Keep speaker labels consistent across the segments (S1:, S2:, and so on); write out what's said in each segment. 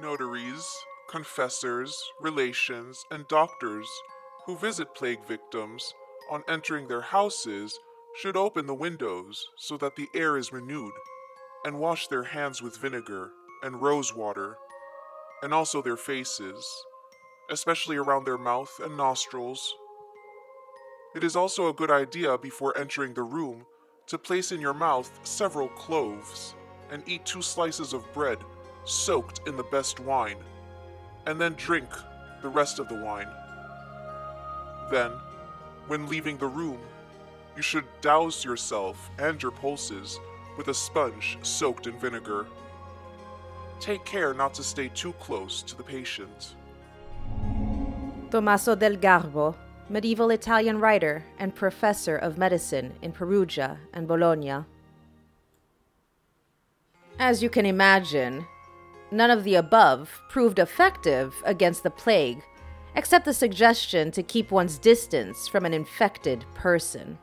S1: Notaries, confessors, relations, and doctors who visit plague victims on entering their houses should open the windows so that the air is renewed and wash their hands with vinegar and rose water, and also their faces, especially around their mouth and nostrils. It is also a good idea before entering the room to place in your mouth several cloves and eat two slices of bread soaked in the best wine, and then drink the rest of the wine. Then, when leaving the room, you should douse yourself and your pulses with a sponge soaked in vinegar. Take care not to stay too close to the patient.
S2: Tommaso del Garbo, medieval Italian writer and professor of medicine in Perugia and Bologna. As you can imagine, none of the above proved effective against the plague, except the suggestion to keep one's distance from an infected person.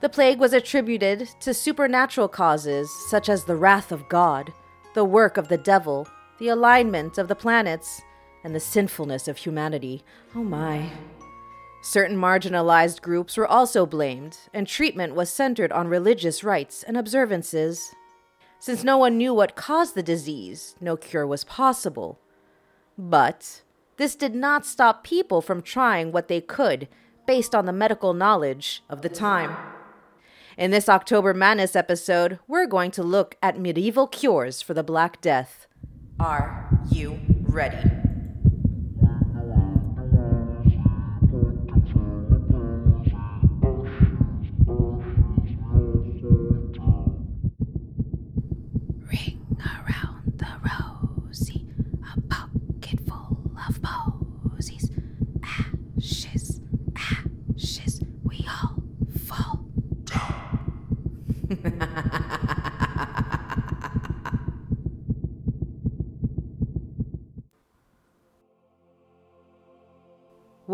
S2: The plague was attributed to supernatural causes such as the wrath of God, the work of the devil, the alignment of the planets, and the sinfulness of humanity. Oh my. Certain marginalized groups were also blamed, and treatment was centered on religious rites and observances. Since no one knew what caused the disease, no cure was possible. But this did not stop people from trying what they could based on the medical knowledge of the time. In this October Madness episode, we're going to look at medieval cures for the Black Death. Are you ready?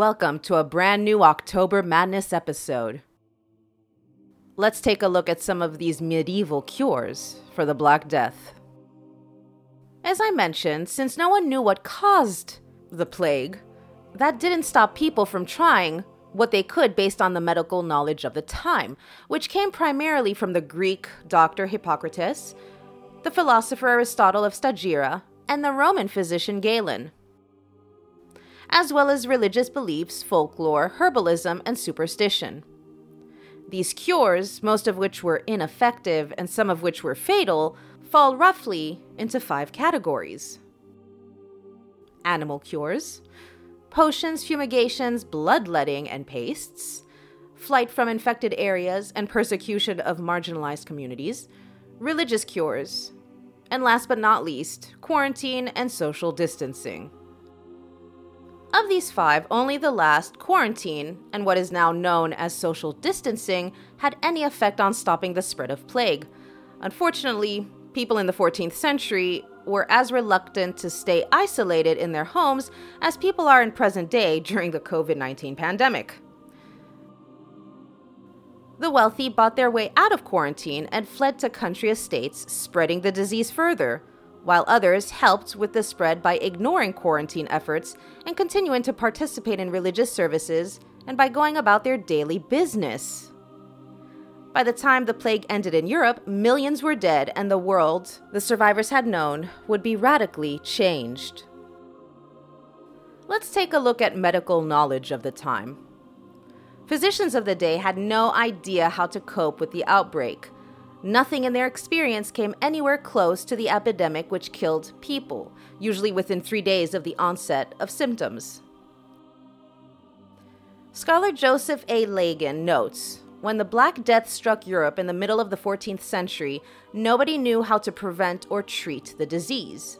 S2: Welcome to a brand new October Madness episode. Let's take a look at some of these medieval cures for the Black Death. As I mentioned, since no one knew what caused the plague, that didn't stop people from trying what they could based on the medical knowledge of the time, which came primarily from the Greek doctor Hippocrates, the philosopher Aristotle of Stagira, and the Roman physician Galen as well as religious beliefs, folklore, herbalism, and superstition. These cures, most of which were ineffective and some of which were fatal, fall roughly into five categories animal cures, potions, fumigations, bloodletting, and pastes, flight from infected areas and persecution of marginalized communities, religious cures, and last but not least, quarantine and social distancing. Of these five, only the last, quarantine, and what is now known as social distancing, had any effect on stopping the spread of plague. Unfortunately, people in the 14th century were as reluctant to stay isolated in their homes as people are in present day during the COVID 19 pandemic. The wealthy bought their way out of quarantine and fled to country estates, spreading the disease further while others helped with the spread by ignoring quarantine efforts and continuing to participate in religious services and by going about their daily business. By the time the plague ended in Europe, millions were dead, and the world the survivors had known would be radically changed. Let's take a look at medical knowledge of the time. Physicians of the day had no idea how to cope with the outbreak Nothing in their experience came anywhere close to the epidemic which killed people, usually within three days of the onset of symptoms. Scholar Joseph A. Lagan notes when the Black Death struck Europe in the middle of the 14th century, nobody knew how to prevent or treat the disease.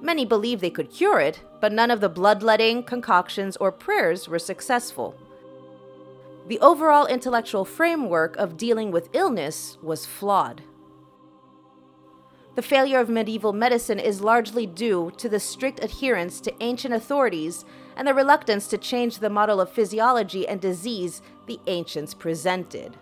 S2: Many believed they could cure it, but none of the bloodletting, concoctions, or prayers were successful. The overall intellectual framework of dealing with illness was flawed. The failure of medieval medicine is largely due to the strict adherence to ancient authorities and the reluctance to change the model of physiology and disease the ancients presented.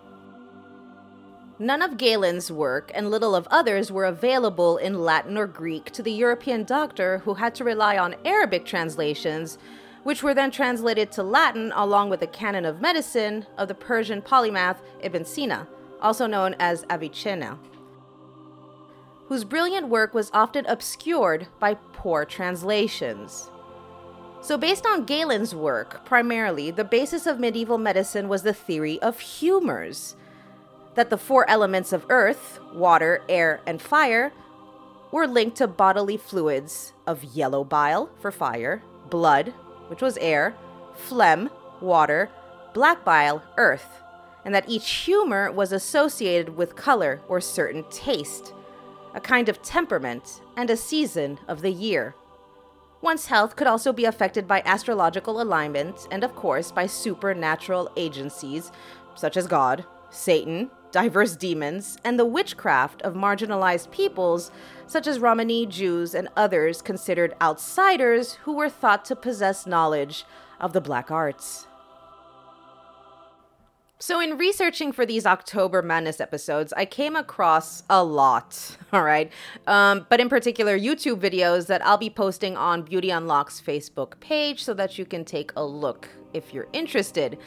S2: None of Galen's work and little of others were available in Latin or Greek to the European doctor who had to rely on Arabic translations, which were then translated to Latin along with the canon of medicine of the Persian polymath Ibn Sina, also known as Avicenna, whose brilliant work was often obscured by poor translations. So, based on Galen's work, primarily, the basis of medieval medicine was the theory of humors that the four elements of earth water, air, and fire were linked to bodily fluids of yellow bile for fire, blood, which was air, phlegm, water, black bile, earth, and that each humor was associated with color or certain taste, a kind of temperament, and a season of the year. One's health could also be affected by astrological alignment and, of course, by supernatural agencies such as God, Satan, diverse demons, and the witchcraft of marginalized peoples such as Romani Jews and others considered outsiders who were thought to possess knowledge of the black arts. So, in researching for these October Madness episodes, I came across a lot, all right? Um, but in particular, YouTube videos that I'll be posting on Beauty Unlock's Facebook page so that you can take a look if you're interested.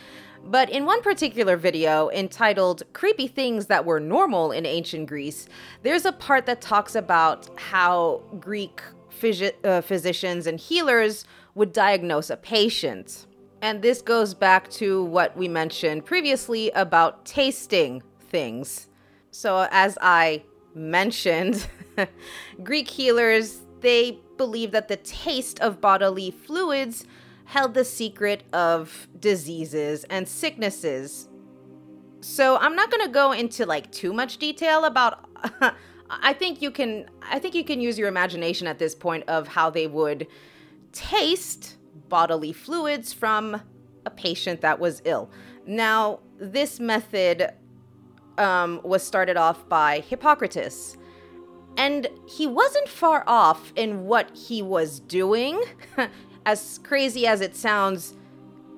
S2: But in one particular video entitled Creepy Things That Were Normal in Ancient Greece, there's a part that talks about how Greek phys- uh, physicians and healers would diagnose a patient. And this goes back to what we mentioned previously about tasting things. So, as I mentioned, Greek healers, they believe that the taste of bodily fluids held the secret of diseases and sicknesses. So, I'm not going to go into like too much detail about I think you can I think you can use your imagination at this point of how they would taste bodily fluids from a patient that was ill. Now, this method um, was started off by Hippocrates. And he wasn't far off in what he was doing, as crazy as it sounds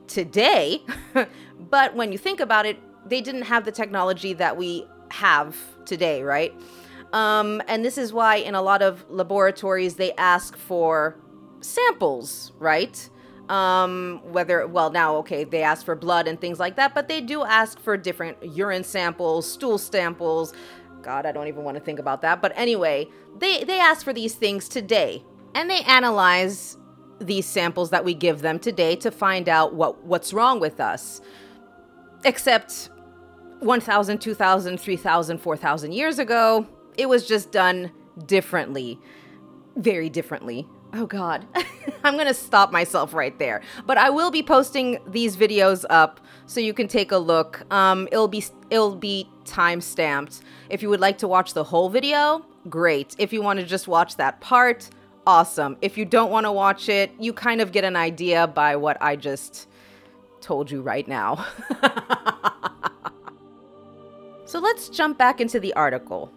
S2: today. but when you think about it, they didn't have the technology that we have today, right? Um, and this is why in a lot of laboratories they ask for samples, right? Um, whether, well, now, okay, they ask for blood and things like that, but they do ask for different urine samples, stool samples. God, I don't even want to think about that. But anyway, they, they ask for these things today and they analyze these samples that we give them today to find out what, what's wrong with us. Except 1,000, 2,000, 3,000, 4,000 years ago, it was just done differently. Very differently. Oh God, I'm gonna stop myself right there. But I will be posting these videos up so you can take a look. Um, it'll be it'll be time stamped. If you would like to watch the whole video, great. If you want to just watch that part, awesome. If you don't want to watch it, you kind of get an idea by what I just told you right now. so let's jump back into the article.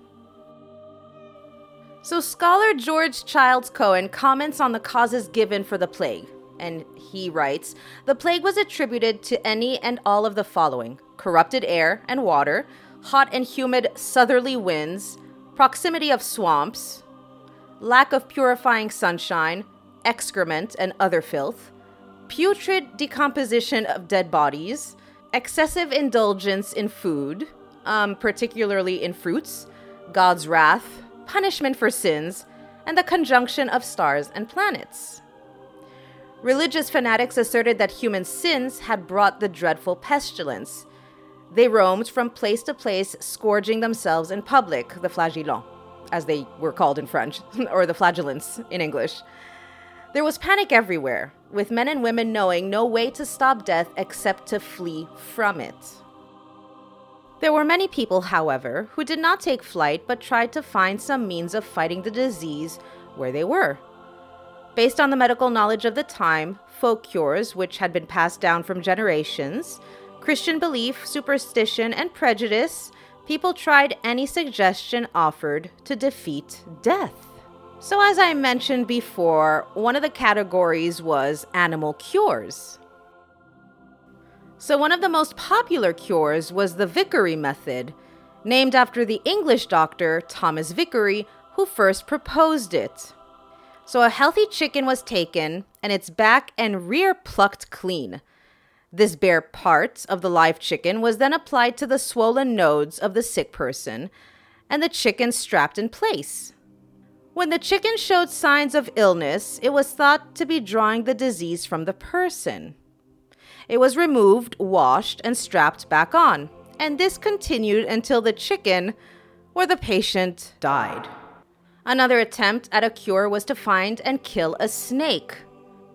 S2: So, scholar George Childs Kohn comments on the causes given for the plague, and he writes The plague was attributed to any and all of the following corrupted air and water, hot and humid southerly winds, proximity of swamps, lack of purifying sunshine, excrement and other filth, putrid decomposition of dead bodies, excessive indulgence in food, um, particularly in fruits, God's wrath, punishment for sins, and the conjunction of stars and planets. Religious fanatics asserted that human sins had brought the dreadful pestilence. They roamed from place to place, scourging themselves in public, the flagellants, as they were called in French, or the flagellants in English. There was panic everywhere, with men and women knowing no way to stop death except to flee from it. There were many people, however, who did not take flight but tried to find some means of fighting the disease where they were. Based on the medical knowledge of the time, folk cures, which had been passed down from generations, Christian belief, superstition, and prejudice, people tried any suggestion offered to defeat death. So, as I mentioned before, one of the categories was animal cures. So, one of the most popular cures was the Vicary method, named after the English doctor Thomas Vicary, who first proposed it. So a healthy chicken was taken and its back and rear plucked clean. This bare part of the live chicken was then applied to the swollen nodes of the sick person, and the chicken strapped in place. When the chicken showed signs of illness, it was thought to be drawing the disease from the person. It was removed, washed, and strapped back on, and this continued until the chicken or the patient died. Another attempt at a cure was to find and kill a snake,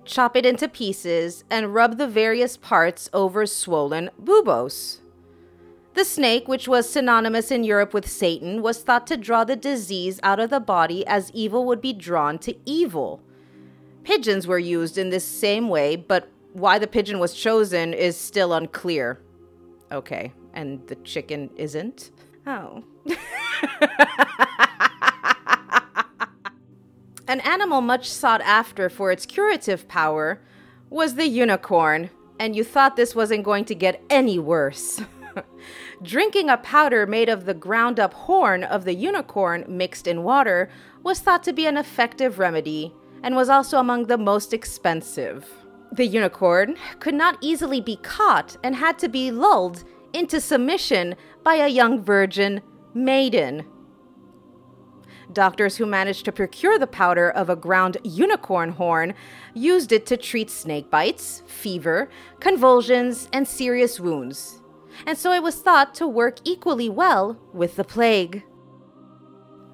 S2: chop it into pieces, and rub the various parts over swollen buboes. The snake, which was synonymous in Europe with Satan, was thought to draw the disease out of the body as evil would be drawn to evil. Pigeons were used in this same way, but why the pigeon was chosen is still unclear. Okay, and the chicken isn't? Oh. An animal much sought after for its curative power was the unicorn, and you thought this wasn't going to get any worse. Drinking a powder made of the ground up horn of the unicorn mixed in water was thought to be an effective remedy and was also among the most expensive. The unicorn could not easily be caught and had to be lulled into submission by a young virgin maiden. Doctors who managed to procure the powder of a ground unicorn horn used it to treat snake bites, fever, convulsions, and serious wounds and so it was thought to work equally well with the plague.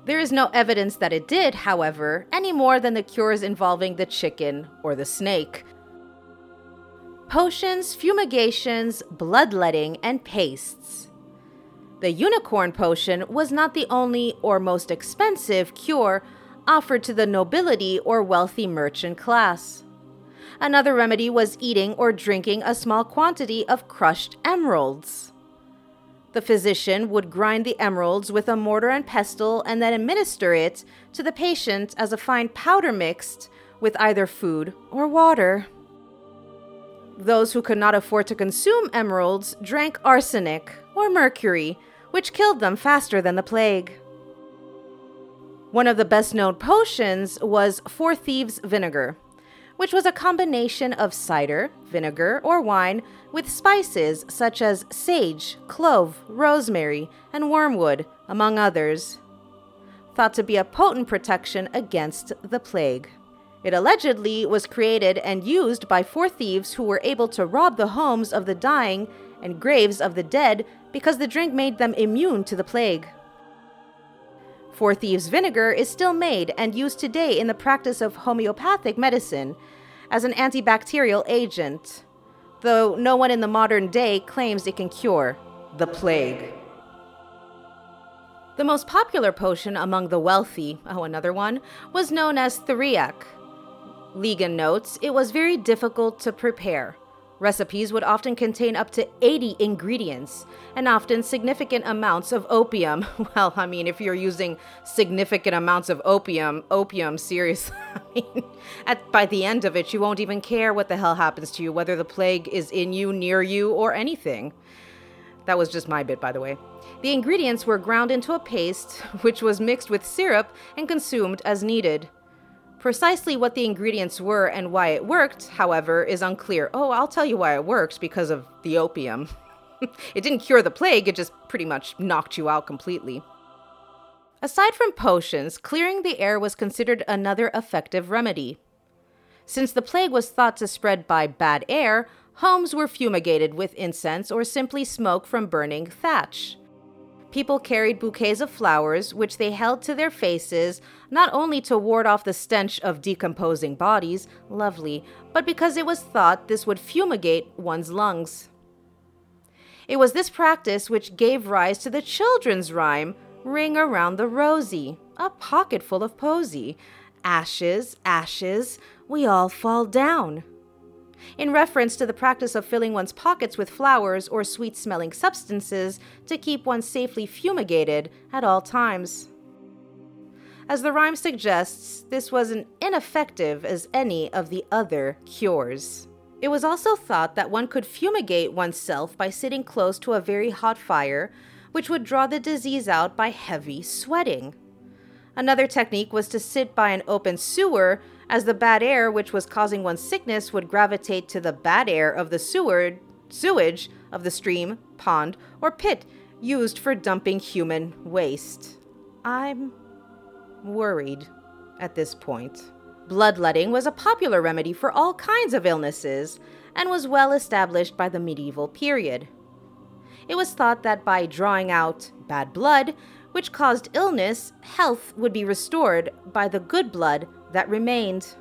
S2: There is no evidence that it did, however, any more than the cures involving the chicken or the snake. Potions, fumigations, bloodletting, and pastes. The unicorn potion was not the only or most expensive cure offered to the nobility or wealthy merchant class. Another remedy was eating or drinking a small quantity of crushed emeralds. The physician would grind the emeralds with a mortar and pestle and then administer it to the patient as a fine powder mixed with either food or water. Those who could not afford to consume emeralds drank arsenic or mercury, which killed them faster than the plague. One of the best known potions was Four Thieves vinegar, which was a combination of cider, vinegar, or wine with spices such as sage, clove, rosemary, and wormwood, among others. Thought to be a potent protection against the plague. It allegedly was created and used by four thieves who were able to rob the homes of the dying and graves of the dead because the drink made them immune to the plague. Four Thieves vinegar is still made and used today in the practice of homeopathic medicine as an antibacterial agent, though no one in the modern day claims it can cure the plague. The most popular potion among the wealthy, oh, another one, was known as theriac. Ligon notes it was very difficult to prepare. Recipes would often contain up to 80 ingredients and often significant amounts of opium. Well, I mean, if you're using significant amounts of opium, opium, seriously, I mean, at, by the end of it, you won't even care what the hell happens to you, whether the plague is in you, near you, or anything. That was just my bit, by the way. The ingredients were ground into a paste, which was mixed with syrup and consumed as needed. Precisely what the ingredients were and why it worked, however, is unclear. Oh, I'll tell you why it worked because of the opium. it didn't cure the plague, it just pretty much knocked you out completely. Aside from potions, clearing the air was considered another effective remedy. Since the plague was thought to spread by bad air, homes were fumigated with incense or simply smoke from burning thatch. People carried bouquets of flowers, which they held to their faces, not only to ward off the stench of decomposing bodies, lovely, but because it was thought this would fumigate one's lungs. It was this practice which gave rise to the children's rhyme, Ring Around the Rosy, a pocket full of posy. Ashes, ashes, we all fall down in reference to the practice of filling one's pockets with flowers or sweet smelling substances to keep one safely fumigated at all times. As the rhyme suggests, this was as ineffective as any of the other cures. It was also thought that one could fumigate oneself by sitting close to a very hot fire, which would draw the disease out by heavy sweating. Another technique was to sit by an open sewer, as the bad air which was causing one sickness would gravitate to the bad air of the sewer, sewage of the stream, pond, or pit used for dumping human waste. I'm worried at this point. Bloodletting was a popular remedy for all kinds of illnesses and was well established by the medieval period. It was thought that by drawing out bad blood, which caused illness, health would be restored by the good blood that remained.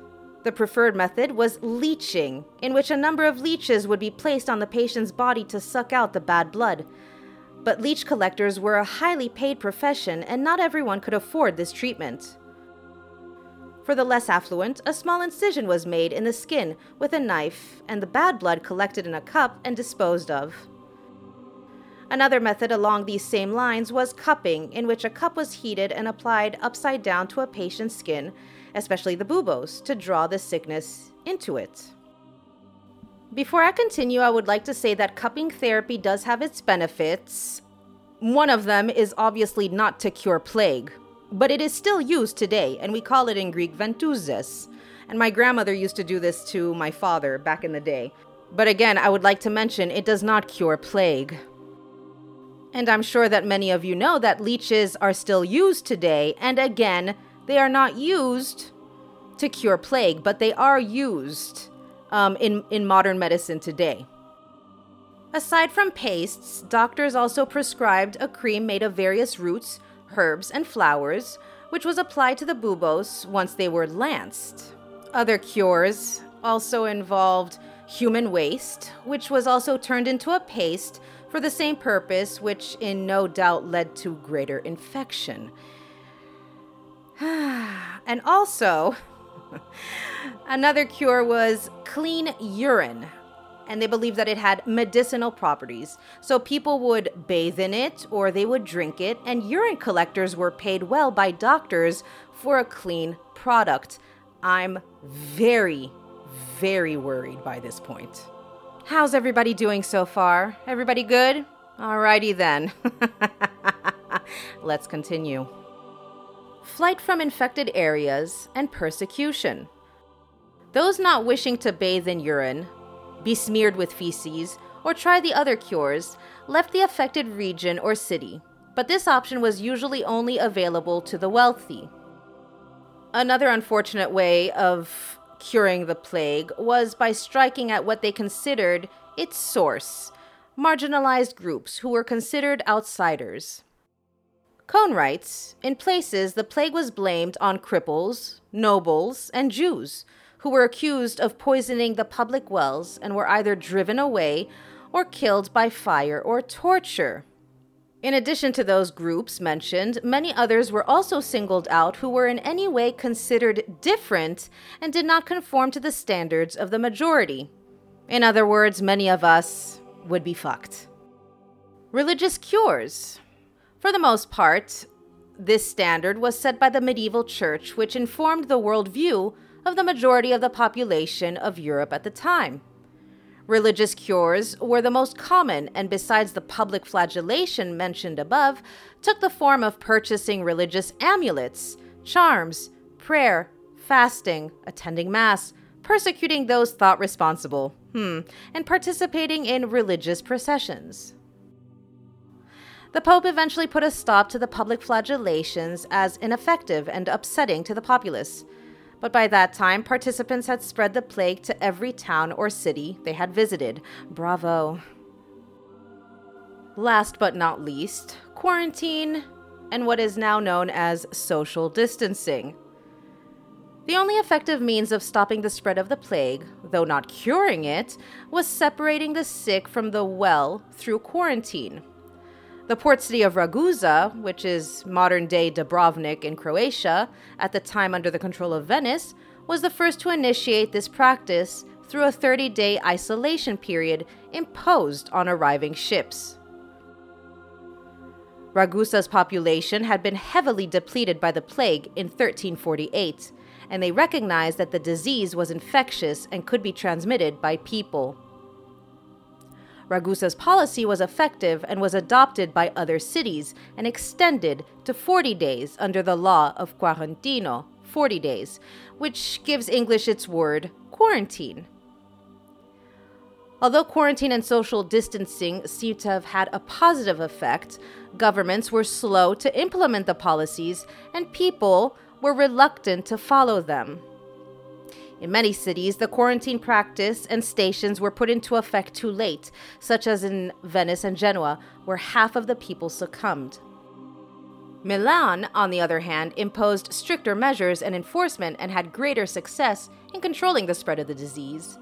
S2: The preferred method was leeching, in which a number of leeches would be placed on the patient's body to suck out the bad blood. But leech collectors were a highly paid profession, and not everyone could afford this treatment. For the less affluent, a small incision was made in the skin with a knife, and the bad blood collected in a cup and disposed of. Another method along these same lines was cupping, in which a cup was heated and applied upside down to a patient's skin, especially the buboes, to draw the sickness into it. Before I continue, I would like to say that cupping therapy does have its benefits. One of them is obviously not to cure plague, but it is still used today, and we call it in Greek ventouzes. And my grandmother used to do this to my father back in the day. But again, I would like to mention it does not cure plague. And I'm sure that many of you know that leeches are still used today, and again, they are not used to cure plague, but they are used um, in, in modern medicine today. Aside from pastes, doctors also prescribed a cream made of various roots, herbs, and flowers, which was applied to the buboes once they were lanced. Other cures also involved human waste, which was also turned into a paste for the same purpose, which in no doubt led to greater infection. and also, another cure was clean urine. And they believed that it had medicinal properties. So people would bathe in it or they would drink it, and urine collectors were paid well by doctors for a clean product. I'm very, very worried by this point. How's everybody doing so far? Everybody good? Alrighty then. Let's continue. Flight from infected areas and persecution. Those not wishing to bathe in urine, be smeared with feces, or try the other cures left the affected region or city, but this option was usually only available to the wealthy. Another unfortunate way of curing the plague was by striking at what they considered its source marginalized groups who were considered outsiders. Kohn writes In places, the plague was blamed on cripples, nobles, and Jews, who were accused of poisoning the public wells and were either driven away or killed by fire or torture. In addition to those groups mentioned, many others were also singled out who were in any way considered different and did not conform to the standards of the majority. In other words, many of us would be fucked. Religious cures. For the most part, this standard was set by the medieval church, which informed the worldview of the majority of the population of Europe at the time. Religious cures were the most common, and besides the public flagellation mentioned above, took the form of purchasing religious amulets, charms, prayer, fasting, attending Mass, persecuting those thought responsible, hmm, and participating in religious processions. The Pope eventually put a stop to the public flagellations as ineffective and upsetting to the populace but by that time, participants had spread the plague to every town or city they had visited. Bravo. Last but not least, quarantine and what is now known as social distancing. The only effective means of stopping the spread of the plague, though not curing it, was separating the sick from the well through quarantine. The port city of Ragusa, which is modern day Dubrovnik in Croatia, at the time under the control of Venice, was the first to initiate this practice through a 30 day isolation period imposed on arriving ships. Ragusa's population had been heavily depleted by the plague in 1348, and they recognized that the disease was infectious and could be transmitted by people. Ragusa's policy was effective and was adopted by other cities and extended to 40 days under the law of Quarantino, 40 days, which gives English its word quarantine. Although quarantine and social distancing seem to have had a positive effect, governments were slow to implement the policies and people were reluctant to follow them. In many cities, the quarantine practice and stations were put into effect too late, such as in Venice and Genoa, where half of the people succumbed. Milan, on the other hand, imposed stricter measures and enforcement and had greater success in controlling the spread of the disease.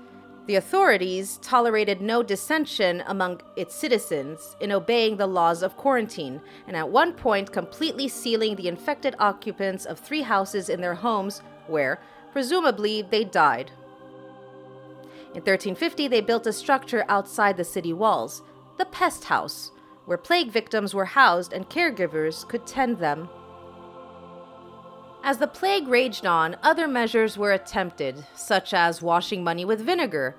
S2: The authorities tolerated no dissension among its citizens in obeying the laws of quarantine, and at one point completely sealing the infected occupants of three houses in their homes, where, presumably, they died. In 1350, they built a structure outside the city walls, the pest house, where plague victims were housed and caregivers could tend them. As the plague raged on, other measures were attempted, such as washing money with vinegar,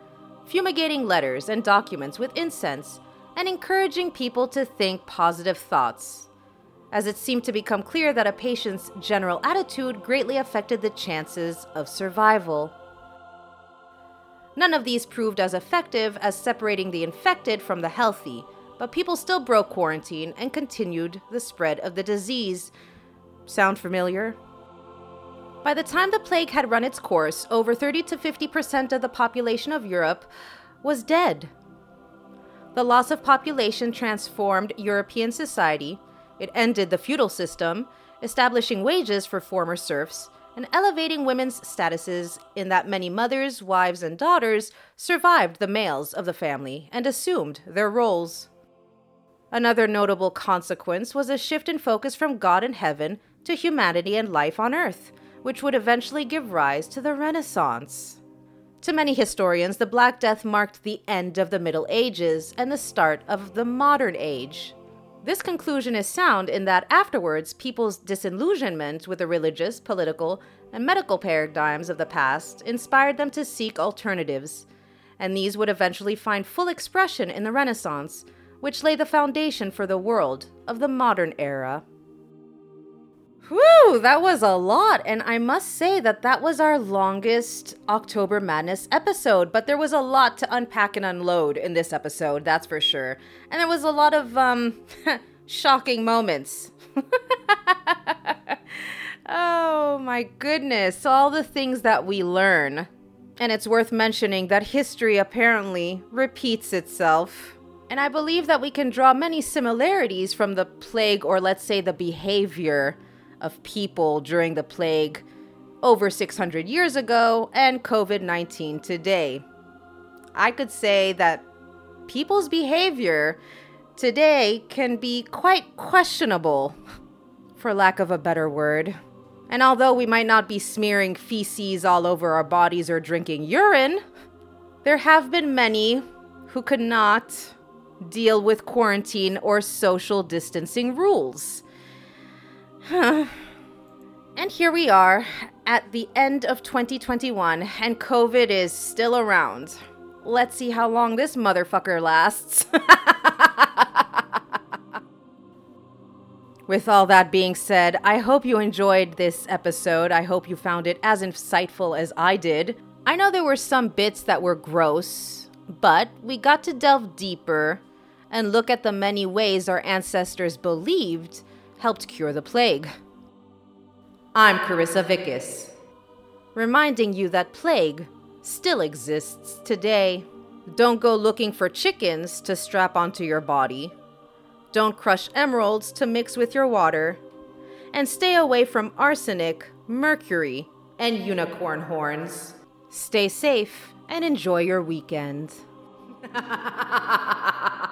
S2: fumigating letters and documents with incense, and encouraging people to think positive thoughts, as it seemed to become clear that a patient's general attitude greatly affected the chances of survival. None of these proved as effective as separating the infected from the healthy, but people still broke quarantine and continued the spread of the disease. Sound familiar? By the time the plague had run its course, over 30 to 50% of the population of Europe was dead. The loss of population transformed European society. It ended the feudal system, establishing wages for former serfs, and elevating women's statuses in that many mothers, wives, and daughters survived the males of the family and assumed their roles. Another notable consequence was a shift in focus from God and heaven to humanity and life on earth which would eventually give rise to the Renaissance. To many historians, the Black Death marked the end of the Middle Ages and the start of the modern age. This conclusion is sound in that afterwards, people's disillusionment with the religious, political, and medical paradigms of the past inspired them to seek alternatives, and these would eventually find full expression in the Renaissance, which lay the foundation for the world of the modern era. Whew, that was a lot. And I must say that that was our longest October Madness episode, but there was a lot to unpack and unload in this episode, that's for sure. And there was a lot of um shocking moments. oh my goodness, all the things that we learn. And it's worth mentioning that history apparently repeats itself. And I believe that we can draw many similarities from the plague, or let's say the behavior of people during the plague over 600 years ago and COVID 19 today. I could say that people's behavior today can be quite questionable, for lack of a better word. And although we might not be smearing feces all over our bodies or drinking urine, there have been many who could not deal with quarantine or social distancing rules. and here we are at the end of 2021, and COVID is still around. Let's see how long this motherfucker lasts. With all that being said, I hope you enjoyed this episode. I hope you found it as insightful as I did. I know there were some bits that were gross, but we got to delve deeper and look at the many ways our ancestors believed helped cure the plague. I'm Carissa Vickis, reminding you that plague still exists today. Don't go looking for chickens to strap onto your body. Don't crush emeralds to mix with your water. And stay away from arsenic, mercury, and unicorn horns. Stay safe and enjoy your weekend.